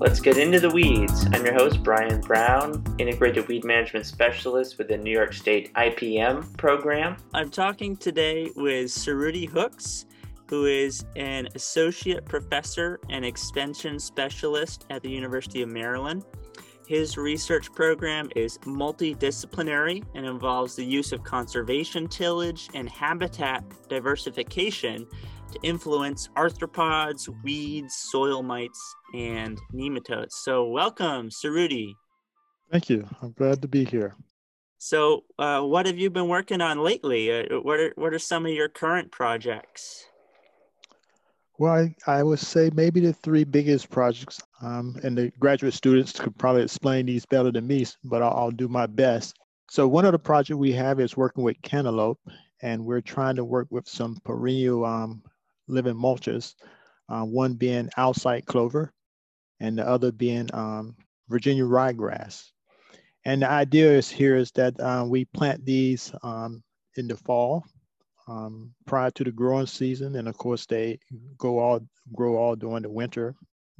Let's get into the weeds. I'm your host, Bryan Brown, Integrated Weed Management Specialist with the New York State IPM program. I'm talking today with Cerruti Hooks, who is an Associate Professor and Extension Specialist at the University of Maryland. His research program is multidisciplinary and involves the use of conservation tillage and habitat diversification to influence arthropods, weeds, soil mites, and nematodes. So, welcome, Cerruti. Thank you. I'm glad to be here. So, uh, what have you been working on lately? Uh, what are what are some of your current projects? Well, I, I would say maybe the three biggest projects, um, and the graduate students could probably explain these better than me, but I'll, I'll do my best. So, one of the projects we have is working with cantaloupe, and we're trying to work with some perennial um, living mulches, uh, one being Alsike clover and the other being um, Virginia ryegrass. And the idea is here is that uh, we plant these um, in the fall um, prior to the growing season. And of course, they go all grow all during the winter,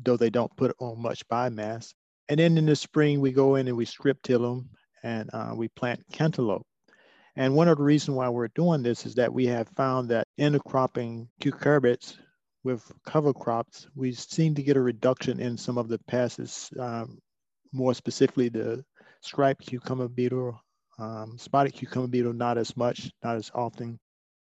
though they don't put on much biomass. And then in the spring, we go in and we strip till them and uh, we plant cantaloupe. And one of the reasons why we're doing this is that we have found that intercropping cucurbits with cover crops, we seem to get a reduction in some of the pests, um, more specifically the striped cucumber beetle, um, spotted cucumber beetle, not as much, not as often.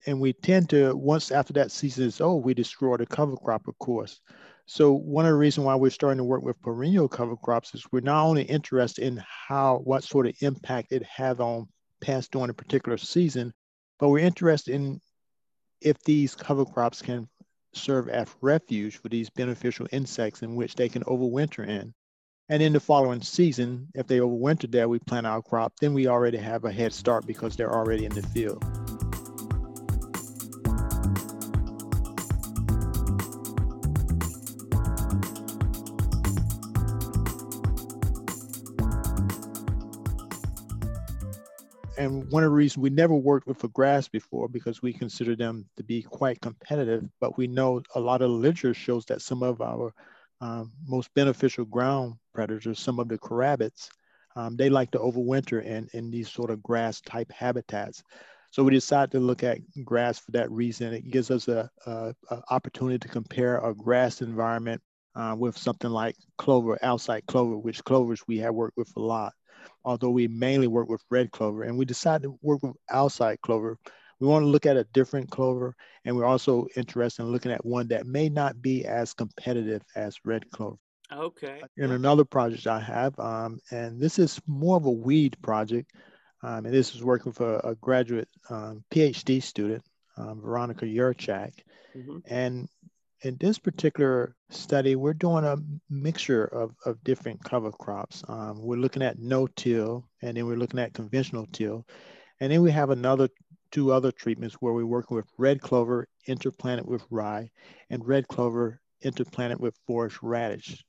And we tend to, once after that season is over, we destroy the cover crop, of course. So one of the reasons why we're starting to work with perennial cover crops is we're not only interested in how, what sort of impact it has on pass during a particular season, but we're interested in if these cover crops can serve as refuge for these beneficial insects in which they can overwinter in. And in the following season, if they overwinter there, we plant our crop, then we already have a head start because they're already in the field. And one of the reasons we never worked with a grass before because we consider them to be quite competitive, but we know a lot of literature shows that some of our um, most beneficial ground predators, some of the carabids, um, they like to overwinter in, in these sort of grass type habitats. So we decided to look at grass for that reason. It gives us a, a, a opportunity to compare a grass environment uh, with something like clover, Alsike clover, which clovers we have worked with a lot although we mainly work with red clover. And we decided to work with Alsike clover. We want to look at a different clover, and we're also interested in looking at one that may not be as competitive as red clover. Okay. In another project I have, um, and this is more of a weed project, um, and this is working for a graduate um, PhD student, um, Veronica Yurchak. Mm-hmm. And in this particular study, we're doing a mixture of, of different cover crops. Um, we're looking at no-till, and then we're looking at conventional till. And then we have another two other treatments where we're working with red clover interplanted with rye and red clover interplanted with forage radish.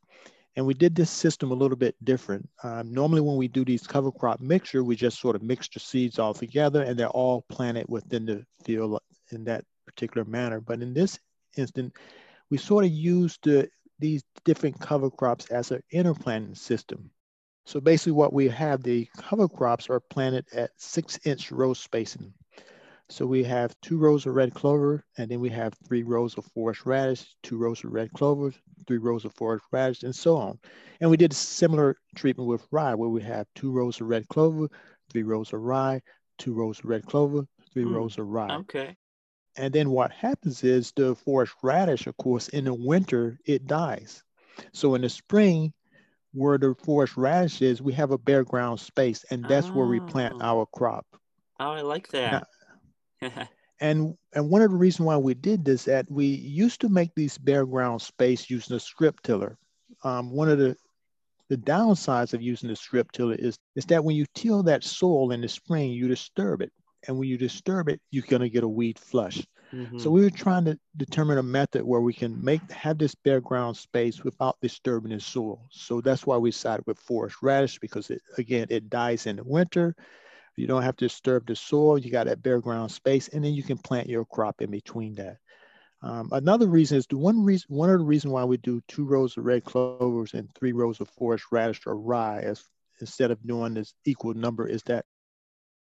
And we did this system a little bit different. Um, normally when we do these cover crop mixture, we just sort of mix the seeds all together and they're all planted within the field in that particular manner. But in this instant, we sort of used the, these different cover crops as an interplanting system. So basically what we have, the cover crops are planted at six inch row spacing. So we have two rows of red clover, and then we have three rows of forage radish, two rows of red clover, three rows of forage radish, and so on. And we did a similar treatment with rye, where we have two rows of red clover, three rows of rye, two rows of red clover, three mm, rows of rye. Okay. And then what happens is the forage radish, of course, in the winter, it dies. So in the spring, where the forage radish is, we have a bare ground space, and that's oh. where we plant oh. our crop. Oh, I like that. Now, and and one of the reasons why we did this that we used to make these bare ground space using a strip tiller. Um, one of the the downsides of using the strip tiller is, is that when you till that soil in the spring, you disturb it and when you disturb it, you're going to get a weed flush. Mm-hmm. So we were trying to determine a method where we can make have this bare ground space without disturbing the soil. So that's why we decided with forage radish because it again it dies in the winter. You don't have to disturb the soil. You got that bare ground space, and then you can plant your crop in between that. Um, another reason is the one reason, one of the reasons why we do two rows of red clovers and three rows of forage radish or rye as, instead of doing this equal number is that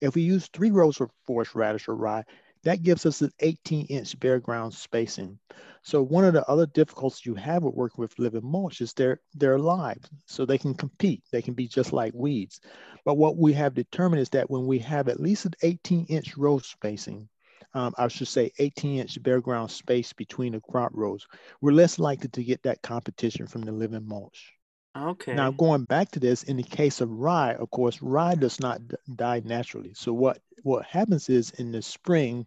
if we use three rows of forage radish or rye, that gives us an 18 inch bare ground spacing. So one of the other difficulties you have with working with living mulch is they're, they're alive. So they can compete. They can be just like weeds. But what we have determined is that when we have at least an 18 inch row spacing, um, I should say 18 inch bare ground space between the crop rows, we're less likely to get that competition from the living mulch. Okay. Now, going back to this, in the case of rye, of course, rye does not die naturally. So what what happens is in the spring,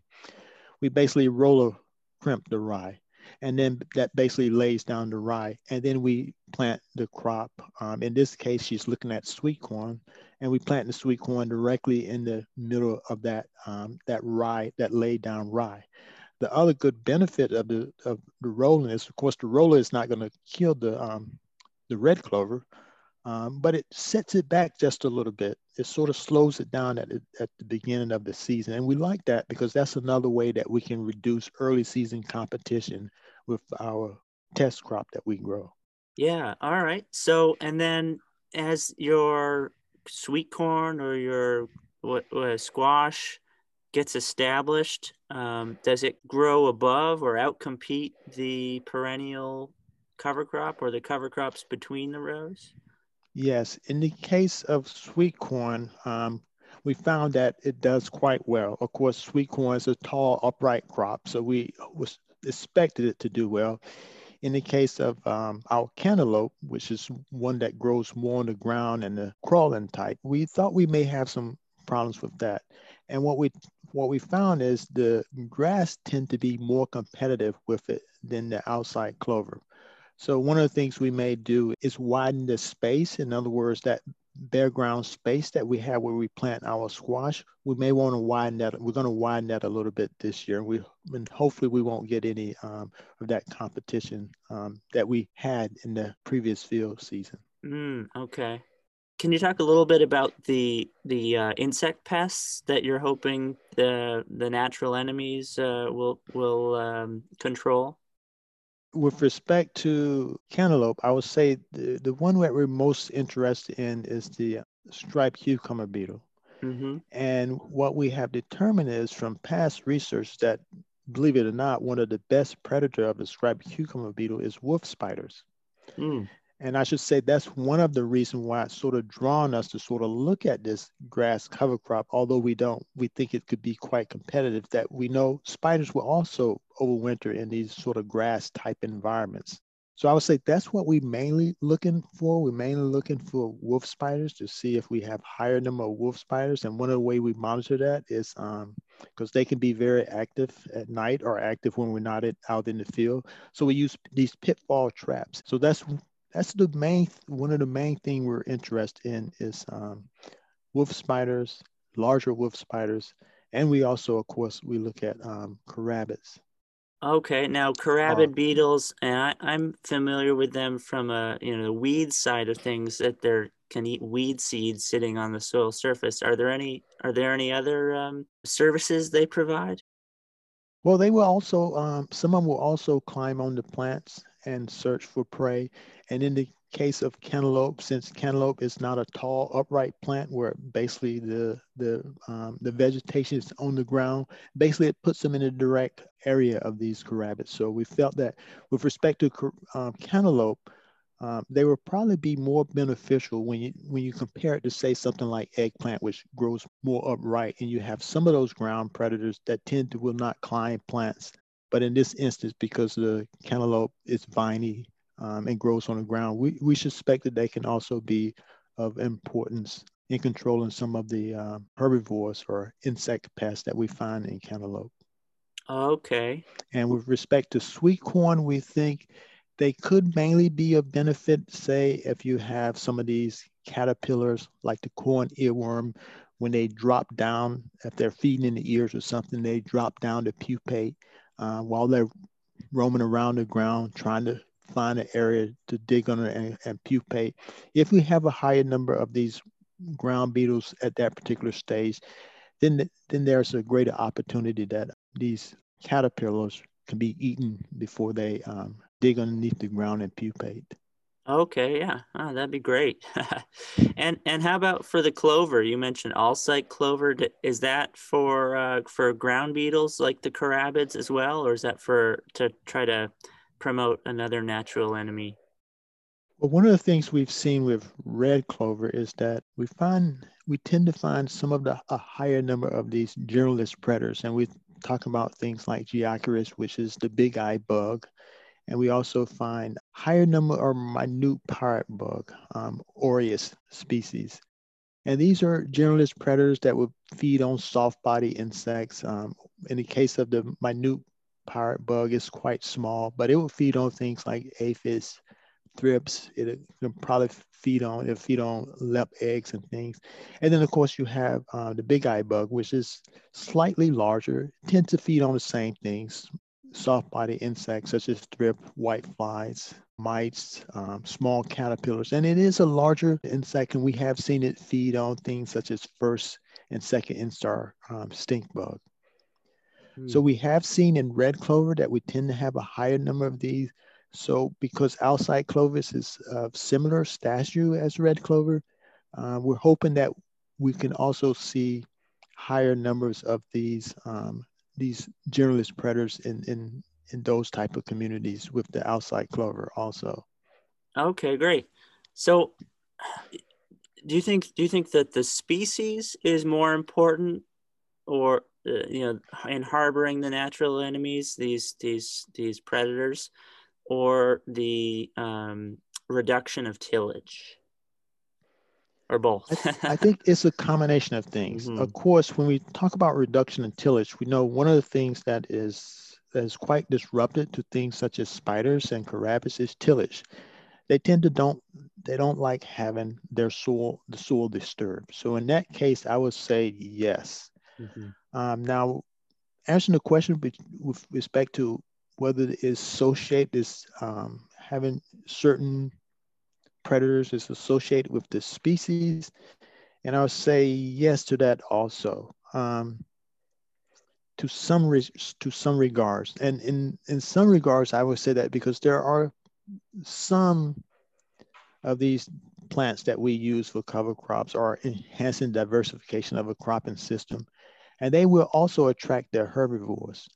we basically roller crimp the rye, and then that basically lays down the rye, and then we plant the crop. Um, in this case, she's looking at sweet corn, and we plant the sweet corn directly in the middle of that um, that rye, that laid down rye. The other good benefit of the of the rolling is, of course, the roller is not going to kill the um, the red clover, um, but it sets it back just a little bit. It sort of slows it down at, at the beginning of the season. And we like that because that's another way that we can reduce early season competition with our test crop that we grow. Yeah. All right. So, and then as your sweet corn or your what, what squash gets established, um, does it grow above or outcompete the perennial cover crop or the cover crops between the rows? Yes, in the case of sweet corn, um, we found that it does quite well. Of course, sweet corn is a tall, upright crop, so we expected it to do well. In the case of um, our cantaloupe, which is one that grows more on the ground and the crawling type, we thought we may have some problems with that. And what we what we found is the grass tend to be more competitive with it than the Alsike clover. So one of the things we may do is widen the space. In other words, that bare ground space that we have where we plant our squash, we may want to widen that. We're going to widen that a little bit this year. We and hopefully we won't get any um, of that competition um, that we had in the previous field season. Mm, okay. Can you talk a little bit about the the uh, insect pests that you're hoping the the natural enemies uh, will will um, control? With respect to cantaloupe, I would say the, the one that we're most interested in is the striped cucumber beetle. Mm-hmm. And what we have determined is from past research that, believe it or not, one of the best predator of the striped cucumber beetle is wolf spiders. Mm. And I should say that's one of the reasons why it's sort of drawn us to sort of look at this grass cover crop, although we don't, we think it could be quite competitive, that we know spiders will also overwinter in these sort of grass type environments. So I would say that's what we mainly looking for. We're mainly looking for wolf spiders to see if we have higher number of wolf spiders. And one of the way we monitor that is because um, they can be very active at night or active when we're not out in the field. So we use these pitfall traps. So that's that's the main one of the main thing we're interested in is um, wolf spiders, larger wolf spiders, and we also, of course, we look at um. Okay, now carabid uh, beetles, and I, I'm familiar with them from a you know the weed side of things that they're can eat weed seeds sitting on the soil surface. Are there any are there any other um, services they provide? Well, they will also um, some of them will also climb on the plants and search for prey. And in the case of cantaloupe, since cantaloupe is not a tall upright plant where basically the the um, the vegetation is on the ground, basically it puts them in a direct area of these carabids. So we felt that with respect to um, cantaloupe, um, they will probably be more beneficial when you when you compare it to say something like eggplant, which grows more upright, and you have some of those ground predators that tend to will not climb plants but in this instance, because the cantaloupe is viney um, and grows on the ground, we, we suspect that they can also be of importance in controlling some of the um, herbivores or insect pests that we find in cantaloupe. Okay. And with respect to sweet corn, we think they could mainly be of benefit, say, if you have some of these caterpillars like the corn earworm, when they drop down, if they're feeding in the ears or something, they drop down to pupate uh, while they're roaming around the ground trying to find an area to dig on and, and pupate. If we have a higher number of these ground beetles at that particular stage, then then there's a greater opportunity that these caterpillars can be eaten before they um, dig underneath the ground and pupate. Okay, yeah, oh, that'd be great. and and how about for the clover? You mentioned Alsike clover. Is that for uh, for ground beetles like the carabids as well, or is that for to try to promote another natural enemy? Well, one of the things we've seen with red clover is that we find we tend to find some of the a higher number of these generalist predators, and we talk about things like Geocoris, which is the big eye bug, and we also find higher number of minute pirate bug, um, Orius species. And these are generalist predators that would feed on soft body insects. Um, in the case of the minute pirate bug, it's quite small, but it will feed on things like aphids, thrips. It can probably feed on it feed on lep eggs and things. And then of course you have uh, the big eye bug, which is slightly larger, tends to feed on the same things, soft body insects such as thrip, white flies, mites, um, small caterpillars. And it is a larger insect, and we have seen it feed on things such as first and second instar um, stink bug. Hmm. So we have seen in red clover that we tend to have a higher number of these. So because Alsike clovis is of similar stature as red clover, uh, we're hoping that we can also see higher numbers of these um, these generalist predators in, in, in those type of communities with the Alsike clover also. Okay, great. So do you think do you think that the species is more important or uh, you know in harboring the natural enemies these these these predators or the um, reduction of tillage or both? I, I, think it's a combination of things. Mm-hmm. Of course, when we talk about reduction in tillage, we know one of the things that is that is quite disruptive to things such as spiders and carabids is tillage. They tend to don't they don't like having their soil the soil disturbed. So in that case, I would say yes. Mm-hmm. Um, now, answering the question with respect to whether it is associated is um, having certain predators is associated with the species? And I would say yes to that also. Um, to some to some regards, and in in some regards, I would say that because there are some of these plants that we use for cover crops are enhancing diversification of a cropping system, and they will also attract their herbivores.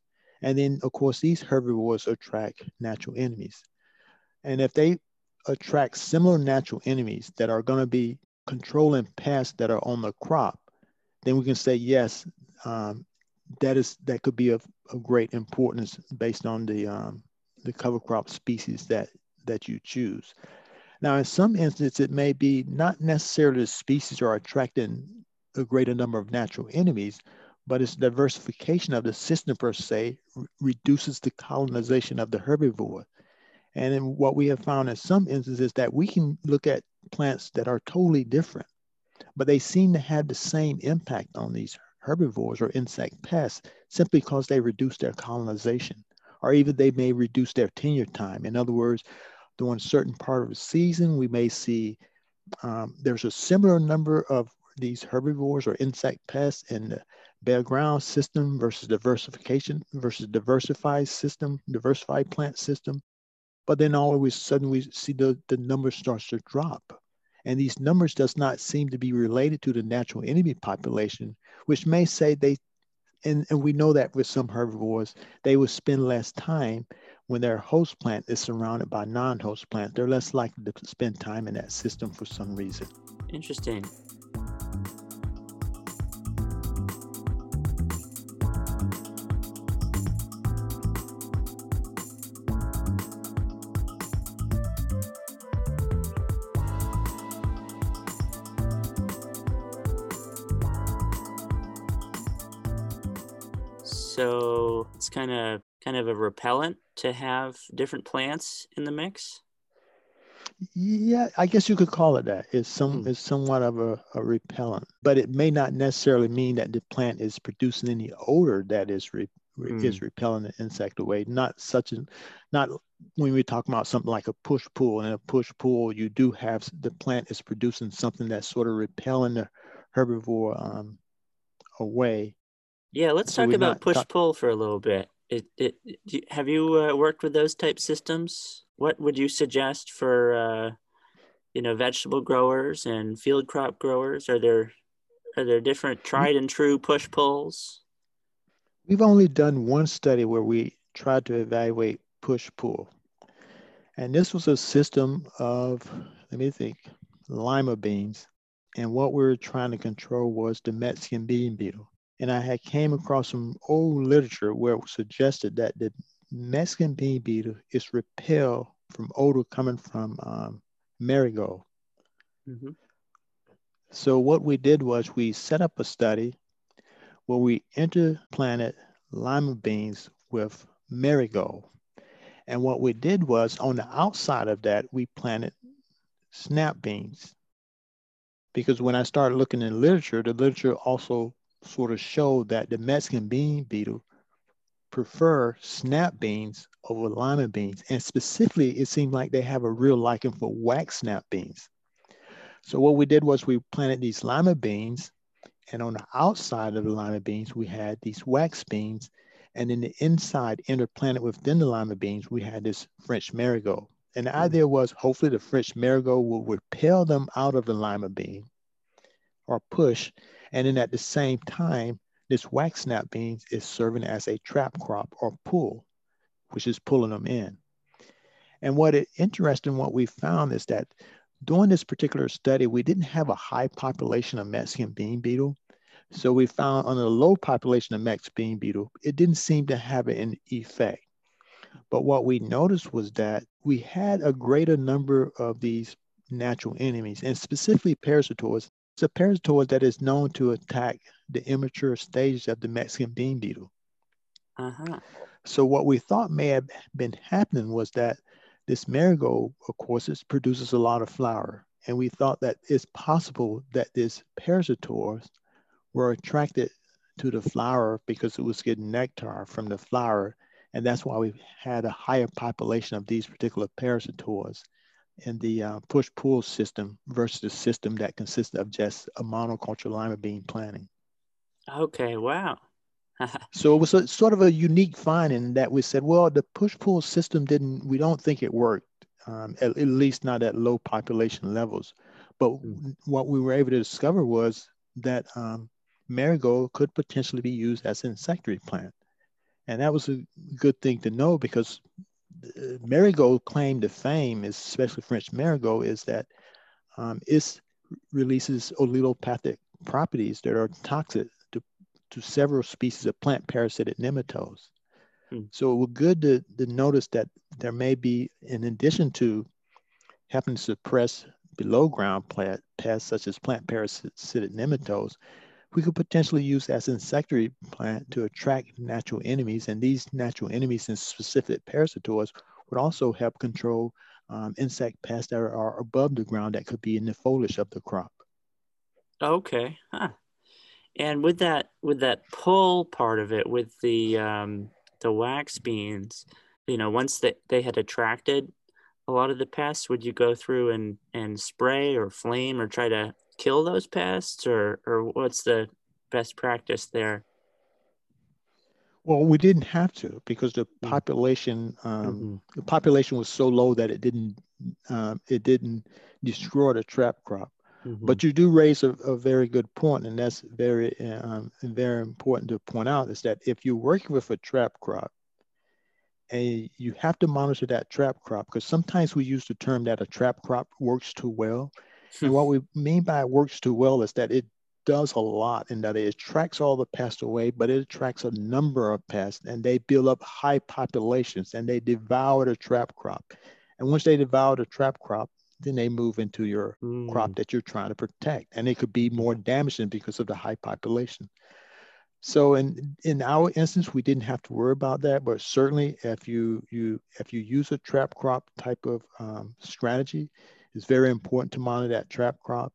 And then, of course, these herbivores attract natural enemies. And if they attract similar natural enemies that are going to be controlling pests that are on the crop, then we can say yes, um, that is that could be of, of great importance based on the um, the cover crop species that that you choose. Now, in some instances, it may be not necessarily the species are attracting a greater number of natural enemies, but its diversification of the system per se reduces the colonization of the herbivore. And what we have found in some instances that we can look at plants that are totally different, but they seem to have the same impact on these herbivores or insect pests simply because they reduce their colonization, or even they may reduce their tenure time. In other words, during a certain part of the season, we may see um, there's a similar number of these herbivores or insect pests in the bare ground system versus diversification versus diversified system, diversified plant system. But then all of a sudden we see the, the number starts to drop. And these numbers does not seem to be related to the natural enemy population, which may say they, and, and we know that with some herbivores, they will spend less time when their host plant is surrounded by non-host plants. They're less likely to spend time in that system for some reason. Interesting. So it's kind of kind of a repellent to have different plants in the mix. Yeah, I guess you could call it that. It's some hmm. it's somewhat of a, a, repellent, but it may not necessarily mean that the plant is producing any odor that is re, hmm. is repelling the insect away. Not such a not when we talk about something like a push pull. And a push pull, you do have the plant is producing something that's sort of repelling the herbivore um, away. Yeah, let's so talk about push talk- pull for a little bit. it, it, have you uh, worked with those type systems? What would you suggest for uh, you know vegetable growers and field crop growers? Are there are there different tried and true push pulls? We've only done one study where we tried to evaluate push pull, and this was a system of let me think lima beans, and what we were trying to control was the Mexican bean beetle and I had came across some old literature where it suggested that the Mexican bean beetle is repelled from odor coming from um, marigold. Mm-hmm. So what we did was we set up a study where we interplanted lima beans with marigold. And what we did was on the outside of that, we planted snap beans. Because when I started looking in literature, the literature also sort of showed that the Mexican bean beetle prefer snap beans over lima beans. And specifically, it seemed like they have a real liking for wax snap beans. So what we did was we planted these lima beans, and on the outside of the lima beans, we had these wax beans. And in the inside, interplanted within the lima beans, we had this French marigold. And the hmm. idea was hopefully the French marigold will repel them out of the lima bean or push and then at the same time, this wax snap beans is serving as a trap crop or pull, which is pulling them in. And what is interesting, what we found is that during this particular study, we didn't have a high population of Mexican bean beetle. So we found on a low population of Mex bean beetle, it didn't seem to have an effect. But what we noticed was that we had a greater number of these natural enemies, and specifically parasitoids it's a parasitoid that is known to attack the immature stages of the Mexican bean beetle. Uh-huh. So what we thought may have been happening was that this marigold, of course, it produces a lot of flower. And we thought that it's possible that this parasitoids were attracted to the flower because it was getting nectar from the flower. And that's why we had a higher population of these particular parasitoids in the uh, push-pull system versus the system that consists of just a monoculture lima bean planting. Okay, wow. so it was a, sort of a unique finding that we said, well, the push-pull system didn't, we don't think it worked, um, at, at, least not at low population levels. But mm. what we were able to discover was that um, marigold could potentially be used as an insectary plant. And that was a good thing to know because marigold claim to fame, is especially French marigold, is that um, it releases allelopathic properties that are toxic to, to several species of plant parasitic nematodes. Hmm. So it was good to, to notice that there may be, in addition to helping to suppress below ground plant pests such as plant parasitic nematodes, we could potentially use as an insectary plant to attract natural enemies. And these natural enemies and specific parasitoids would also help control um, insect pests that are above the ground that could be in the foliage of the crop. Okay. Huh. And with that, with that pull part of it, with the um, the wax beans, you know, once that they had attracted a lot of the pests, would you go through and and spray or flame or try to kill those pests or or what's the best practice there well we didn't have to because the mm. population um, mm-hmm. the population was so low that it didn't um, it didn't destroy the trap crop mm-hmm. but you do raise a, a, very good point and that's very um, very important to point out is that if you're working with a trap crop and you have to monitor that trap crop because sometimes we use the term that a trap crop works too well and what we mean by it works too well is that it does a lot in that it attracts all the pests away, but it attracts a number of pests and they build up high populations and they devour the trap crop. And once they devour the trap crop, then they move into your mm. crop that you're trying to protect. And it could be more damaging because of the high population. So in in our instance, we didn't have to worry about that. But certainly, if you you if you use a trap crop type of um, strategy, it's very important to monitor that trap crop.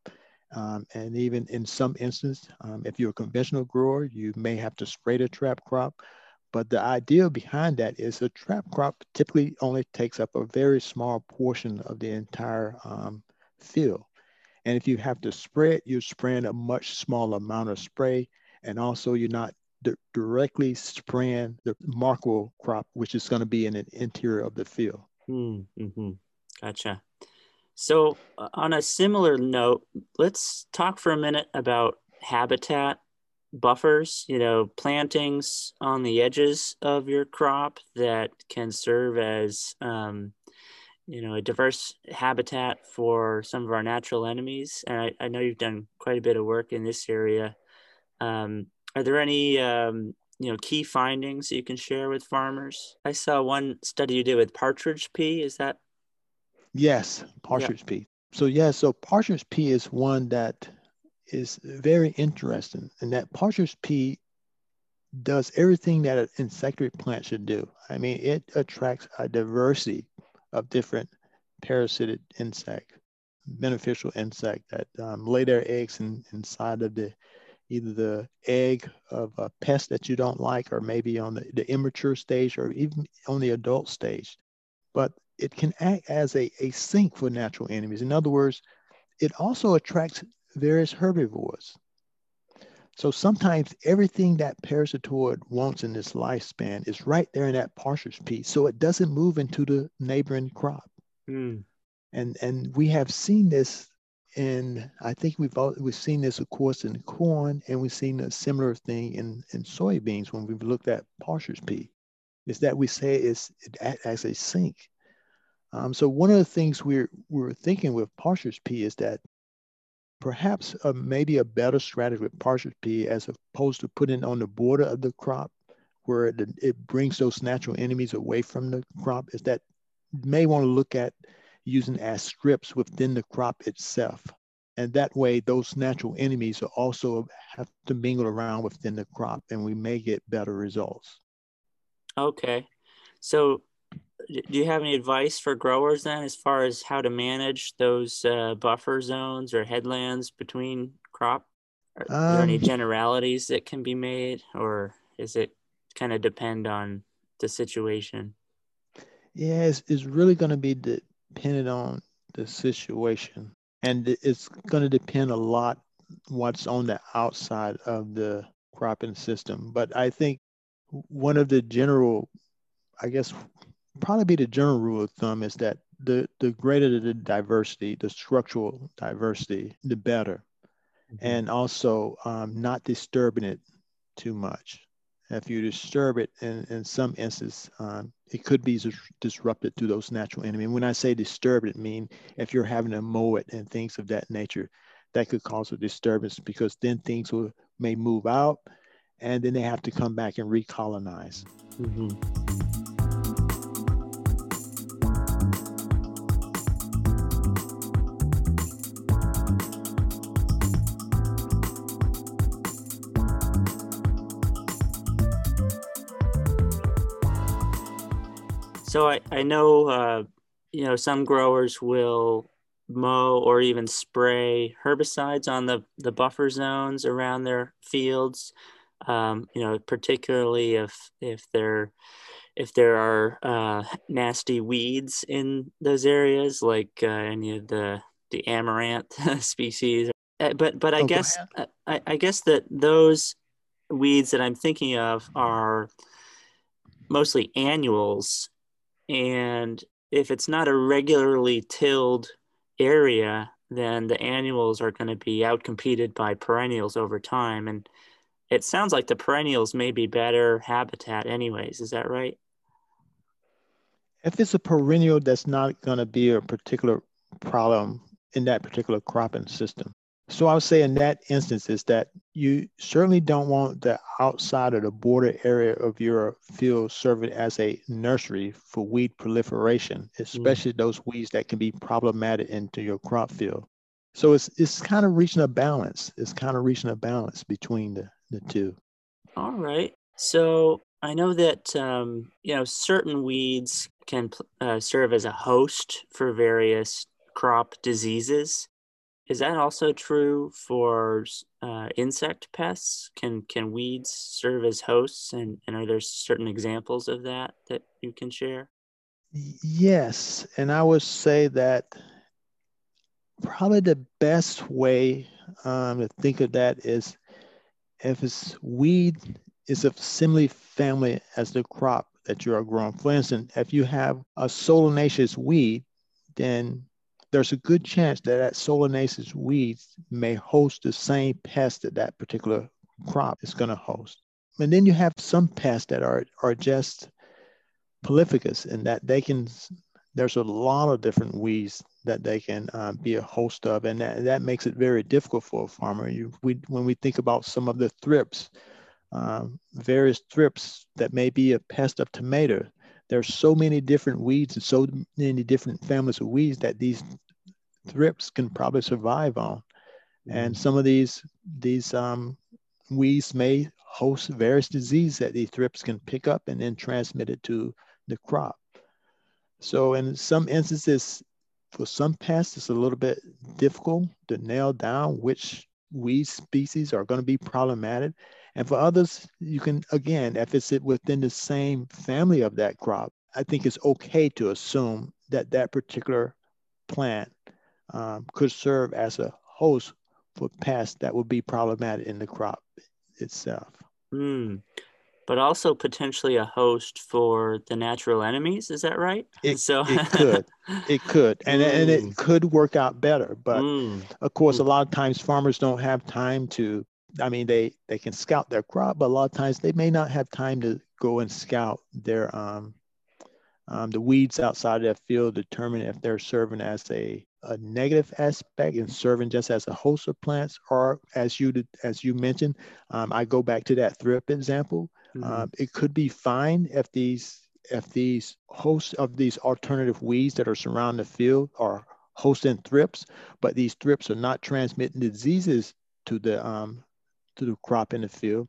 Um, and even in some instances, um, if you're a conventional grower, you may have to spray the trap crop. But the idea behind that is the trap crop typically only takes up a very small portion of the entire um, field. And if you have to spray it, you're spraying a much smaller amount of spray. And also you're not di- directly spraying the macro crop, which is going to be in the interior of the field. Hmm, mm-hmm. Gotcha. So, uh, on a similar note, let's talk for a minute about habitat buffers, you know, plantings on the edges of your crop that can serve as, um, you know, a diverse habitat for some of our natural enemies. And I, I know you've done quite a bit of work in this area. Um, are there any, um, you know, key findings you can share with farmers? I saw one study you did with partridge pea. Is that? Yes, partridge pea. So yeah, so partridge pea is one that is very interesting and that partridge pea does everything that an insectivorous plant should do. I mean, it attracts a diversity of different parasitic insect, beneficial insect that um, lay their eggs in, inside of the either the egg of a pest that you don't like, or maybe on the, the immature stage, or even on the adult stage. But it can act as a, a sink for natural enemies. In other words, it also attracts various herbivores. So sometimes everything that parasitoid wants in this lifespan is right there in that partridge pea. So it doesn't move into the neighboring crop. Mm. And and we have seen this in I think we've all, we've seen this of course in corn and we've seen a similar thing in, in soybeans when we've looked at partridge pea. Is that we say it's it acts as a sink. Um, so one of the things we're we're thinking with partridge pea is that perhaps uh, maybe a better strategy with partridge pea as opposed to putting on the border of the crop where it, it brings those natural enemies away from the crop is that may want to look at using as strips within the crop itself. And that way, those natural enemies will also have to mingle around within the crop, and we may get better results. Okay. So do you have any advice for growers then as far as how to manage those uh, buffer zones or headlands between crop? Are, um, there any um, generalities that can be made or is it kind of depend on the situation? Yeah it's, it's really going to be dependent on the situation and it's going to depend a lot what's on the outside of the cropping system but i think one of the general i guess probably be the general rule of thumb is that the, the greater the diversity, the structural diversity, the better. Mm-hmm. And also um, not disturbing it too much. If you disturb it in, in some instances, um, it could be disrupted through those natural enemies. And when I say disturb it, I mean if you're having to mow it and things of that nature, that could cause a disturbance because then things will, may move out and then they have to come back and recolonize. Mm-hmm. So I, I know, uh, you know, some growers will mow or even spray herbicides on the, the buffer zones around their fields. Um, you know, particularly if if there if there are uh, nasty weeds in those areas, like uh, any of the the amaranth species. Uh, but but I oh, guess uh, I, I guess that those weeds that I'm thinking of are mostly annuals and if it's not a regularly tilled area, then the annuals are going to be outcompeted by perennials over time. And it sounds like the perennials may be better habitat, anyways. Is that right? If it's a perennial, that's not going to be a particular problem in that particular cropping system. So I would say in that instance is that you certainly don't want the outside of the border area of your field serving as a nursery for weed proliferation, mm. especially mm. those weeds that can be problematic into your crop field. So it's it's kind of reaching a balance. It's kind of reaching a balance between the, the two. All right. So I know that um, you know certain weeds can uh, serve as a host for various crop diseases. Is that also true for uh, insect pests? Can can weeds serve as hosts, and, and are there certain examples of that that you can share? Yes, and I would say that probably the best way um, to think of that is if it's weed is a similar family as the crop that you are growing. For instance, if you have a solanaceous weed, then there's a good chance that that solanaceous weed may host the same pest that that particular crop is going to host. And then you have some pests that are, are just prolificous in that they can, there's a lot of different weeds that they can uh, be a host of. And that, that makes it very difficult for a farmer. You, we, when we think about some of the thrips, um, various thrips that may be a pest of tomato, there's so many different weeds and so many different families of weeds that these thrips can probably survive on. Mm-hmm. And some of these these um, weeds may host various diseases that these thrips can pick up and then transmit it to the crop. So in some instances, for some pests, it's a little bit difficult to nail down which weed species are going to be problematic. And for others, you can, again, if it's within the same family of that crop, I think it's okay to assume that that particular plant um, could serve as a host for pests that would be problematic in the crop itself. Mm. But also potentially a host for the natural enemies. Is that right? It, so it could, it could, and mm. and it hmm. could work out better. But mm. of course, a lot of times farmers don't have time to I mean, they they can scout their crop, but a lot of times they may not have time to go and scout their um, um, the weeds outside of their field, determine if they're serving as a, a negative aspect and serving just as a host of plants, or as you as you mentioned, um, I go back to that thrip example. Mm-hmm. Um, it could be fine if these if these hosts of these alternative weeds that are surrounding the field are hosting thrips, but these thrips are not transmitting diseases to the um, to the crop in the field.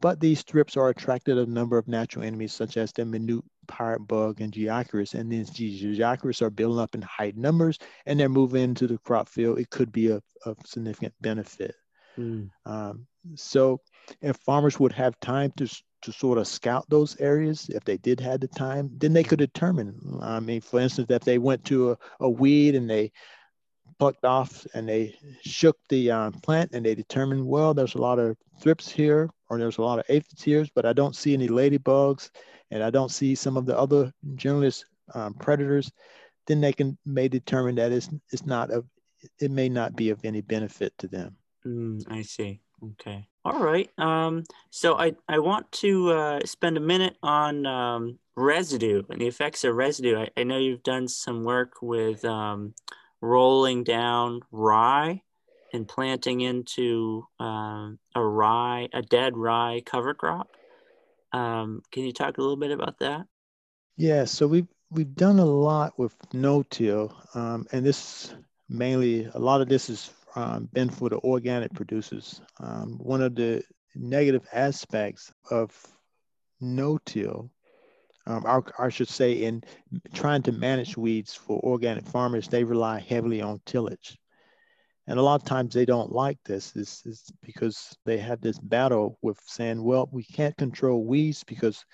But these thrips are attracted a number of natural enemies, such as the minute pirate bug and Geocoris. And these Geocoris are building up in high numbers and they're moving into the crop field. It could be of, of significant benefit. Mm. Um, so if farmers would have time to, to sort of scout those areas, if they did have the time, then they could determine. I mean, for instance, if they went to a, a weed and they plucked off and they shook the um, plant and they determined, well, there's a lot of thrips here or there's a lot of aphids here, but I don't see any ladybugs and I don't see some of the other generalist um, predators, then they can may determine that it's, it's not of, it may not be of any benefit to them. Mm, I see. Okay. All right. Um, so I, I want to uh, spend a minute on um, residue and the effects of residue. I, I know you've done some work with um, rolling down rye and planting into um, a rye, a dead rye cover crop. Um, can you talk a little bit about that? Yeah, so we've we've done a lot with no-till, um, and this mainly a lot of this has um, been for the organic producers. Um, one of the negative aspects of no-till um, I, I should say, in trying to manage weeds for organic farmers, they rely heavily on tillage. And a lot of times they don't like this is, is because they have this battle with saying, well, we can't control weeds because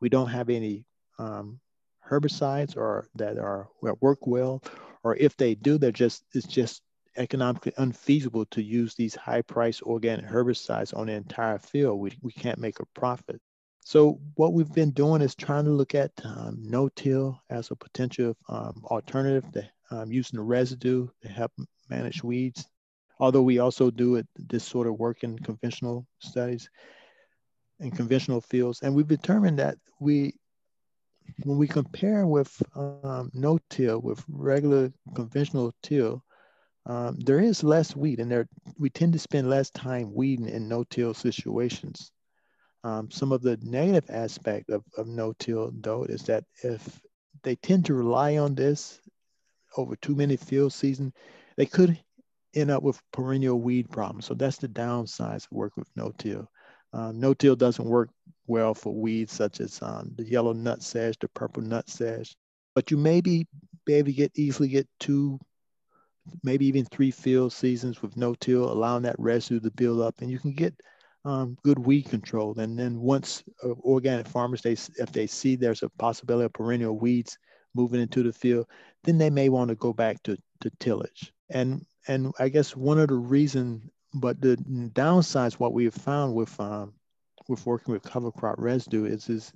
we don't have any um, herbicides or that are that work well, or if they do, they're just it's just economically unfeasible to use these high price organic herbicides on the entire field. We, we can't make a profit. So what we've been doing is trying to look at um, no-till as a potential um, alternative to um, using the residue to help manage weeds. Although we also do it, this sort of work in conventional studies in conventional fields. And we've determined that we, when we compare with um, no-till with regular conventional till, um, there is less weed and there, we tend to spend less time weeding in no-till situations. Um, some of the negative aspect of, of no-till though is that if they tend to rely on this over too many field seasons, they could end up with perennial weed problems. So that's the downside of working with no-till. Um, no-till doesn't work well for weeds such as um, the yellow nutsedge, the purple nutsedge, but you may be, be able to get easily get two, maybe even three field seasons with no-till, allowing that residue to build up, and you can get um, good weed control. And then once uh, organic farmers, they if they see there's a possibility of perennial weeds moving into the field, then they may want to go back to, to tillage. And and I guess one of the reasons, but the downsides, what we have found with um, with working with cover crop residue is, is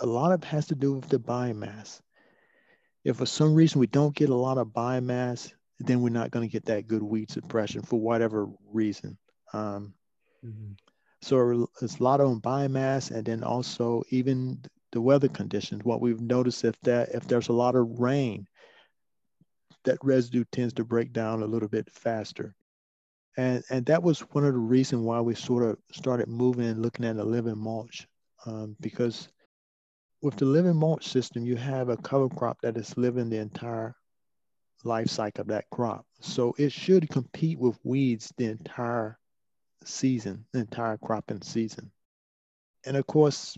a lot of it has to do with the biomass. If for some reason we don't get a lot of biomass, then we're not going to get that good weed suppression for whatever reason. Um, mm-hmm. So it's a lot on biomass, and then also even the weather conditions. What we've noticed if that if there's a lot of rain, that residue tends to break down a little bit faster. And, and that was one of the reasons why we sort of started moving and looking at a living mulch um, because with the living mulch system, you have a cover crop that is living the entire life cycle of that crop. So it should compete with weeds the entire season, the entire cropping season. And of course,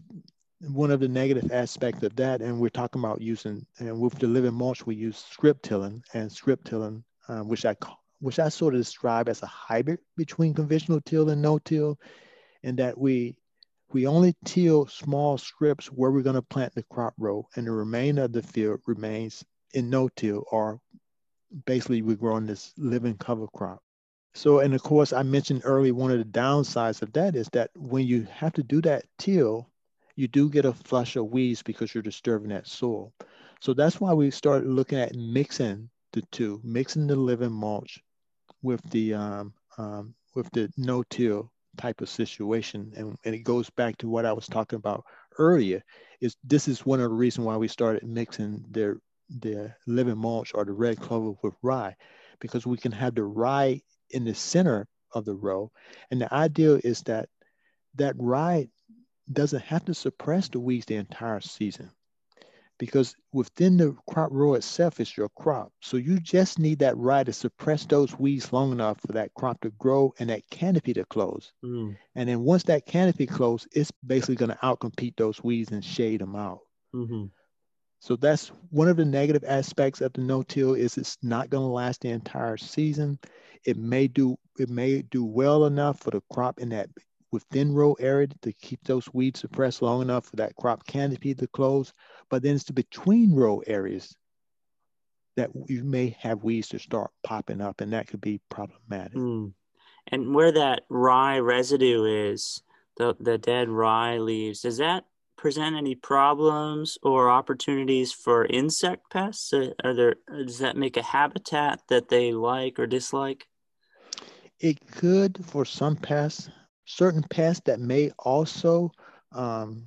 one of the negative aspects of that, and we're talking about using, and with the living mulch, we use strip tilling and strip tilling, um, which I which I sort of describe as a hybrid between conventional till and no-till, in that we we only till small strips where we're going to plant the crop row, and the remainder of the field remains in no-till, or basically we're growing this living cover crop. So, and of course, I mentioned earlier one of the downsides of that is that when you have to do that till, you do get a flush of weeds because you're disturbing that soil. So that's why we started looking at mixing the two, mixing the living mulch with the um, um, with the no-till type of situation, and, and it goes back to what I was talking about earlier. Is this is one of the reasons why we started mixing the the living mulch or the red clover with rye, because we can have the rye in the center of the row, and the idea is that that rye doesn't have to suppress the weeds the entire season because within the crop row itself is your crop. So you just need that rye to suppress those weeds long enough for that crop to grow and that canopy to close. Mm. And then once that canopy closes, it's basically going to outcompete those weeds and shade them out. Mm-hmm. So that's one of the negative aspects of the no-till is it's not going to last the entire season. It may do it may do well enough for the crop in that within row area to keep those weeds suppressed long enough for that crop canopy to close. But then it's the between row areas that you may have weeds to start popping up, and that could be problematic. Mm. And where that rye residue is, the, the dead rye leaves, does that present any problems or opportunities for insect pests? Are there, does that make a habitat that they like or dislike? It could for some pests certain pests that may also um,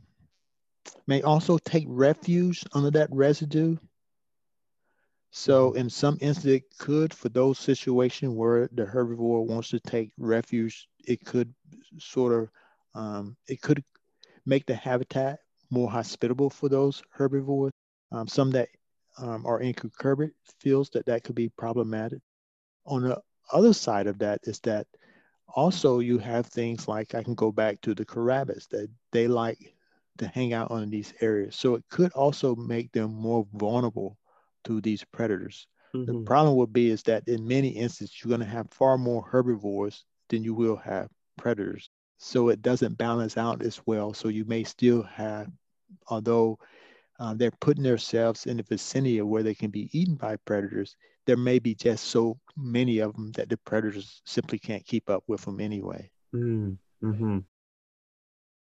may also take refuge under that residue. So mm-hmm. in some instances, it could, for those situations where the herbivore wants to take refuge, it could sort of, um, it could make the habitat more hospitable for those herbivores. Um, some that um, are in cucurbit fields that that could be problematic. On the other side of that is that also you have things like I can go back to the carabus that they like to hang out on these areas. So it could also make them more vulnerable to these predators. Mm-hmm. The problem would be is that in many instances you're going to have far more herbivores than you will have predators. So it doesn't balance out as well. So you may still have, although uh, they're putting themselves in the vicinity of where they can be eaten by predators, there may be just so many of them that the predators simply can't keep up with them anyway. Mm, mm-hmm.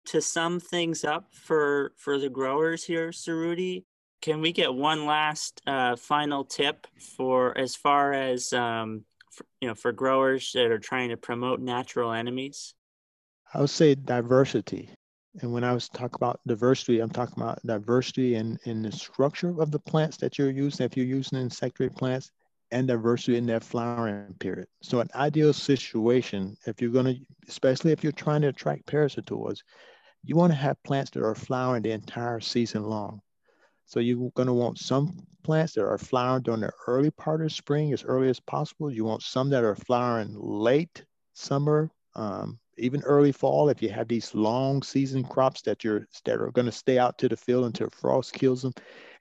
To sum things up for for the growers here, Cerruti, can we get one last uh, final tip for as far as um, for, you know for growers that are trying to promote natural enemies? I would say diversity. And when I was talking about diversity, I'm talking about diversity in, in the structure of the plants that you're using. If you're using insectary plants, and diversity in that flowering period. So an ideal situation, if you're going to, especially if you're trying to attract parasitoids, you want to have plants that are flowering the entire season long. So you're going to want some plants that are flowering during the early part of spring as early as possible. You want some that are flowering late summer, um, even early fall. If you have these long season crops that you're that are going to stay out to the field until frost kills them,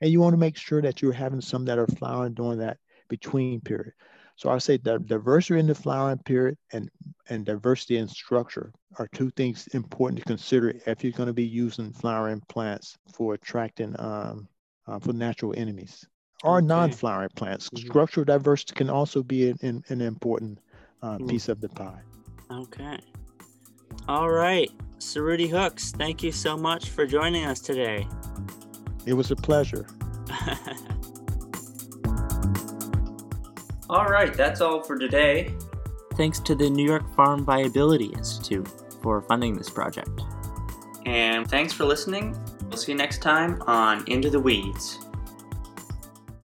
and you want to make sure that you're having some that are flowering during that between period. So I say that diversity in the flowering period and, and diversity in structure are two things important to consider if you're going to be using flowering plants for attracting um, uh, for natural enemies or okay. non-flowering plants. Mm-hmm. Structural diversity can also be an, an, an important uh, mm. piece of the pie. Okay. All right. Cerruti Hooks, thank you so much for joining us today. It was a pleasure. all right, that's all for today. Thanks to the New York Farm Viability Institute for funding this project. And thanks for listening. We'll see you next time on Into the Weeds.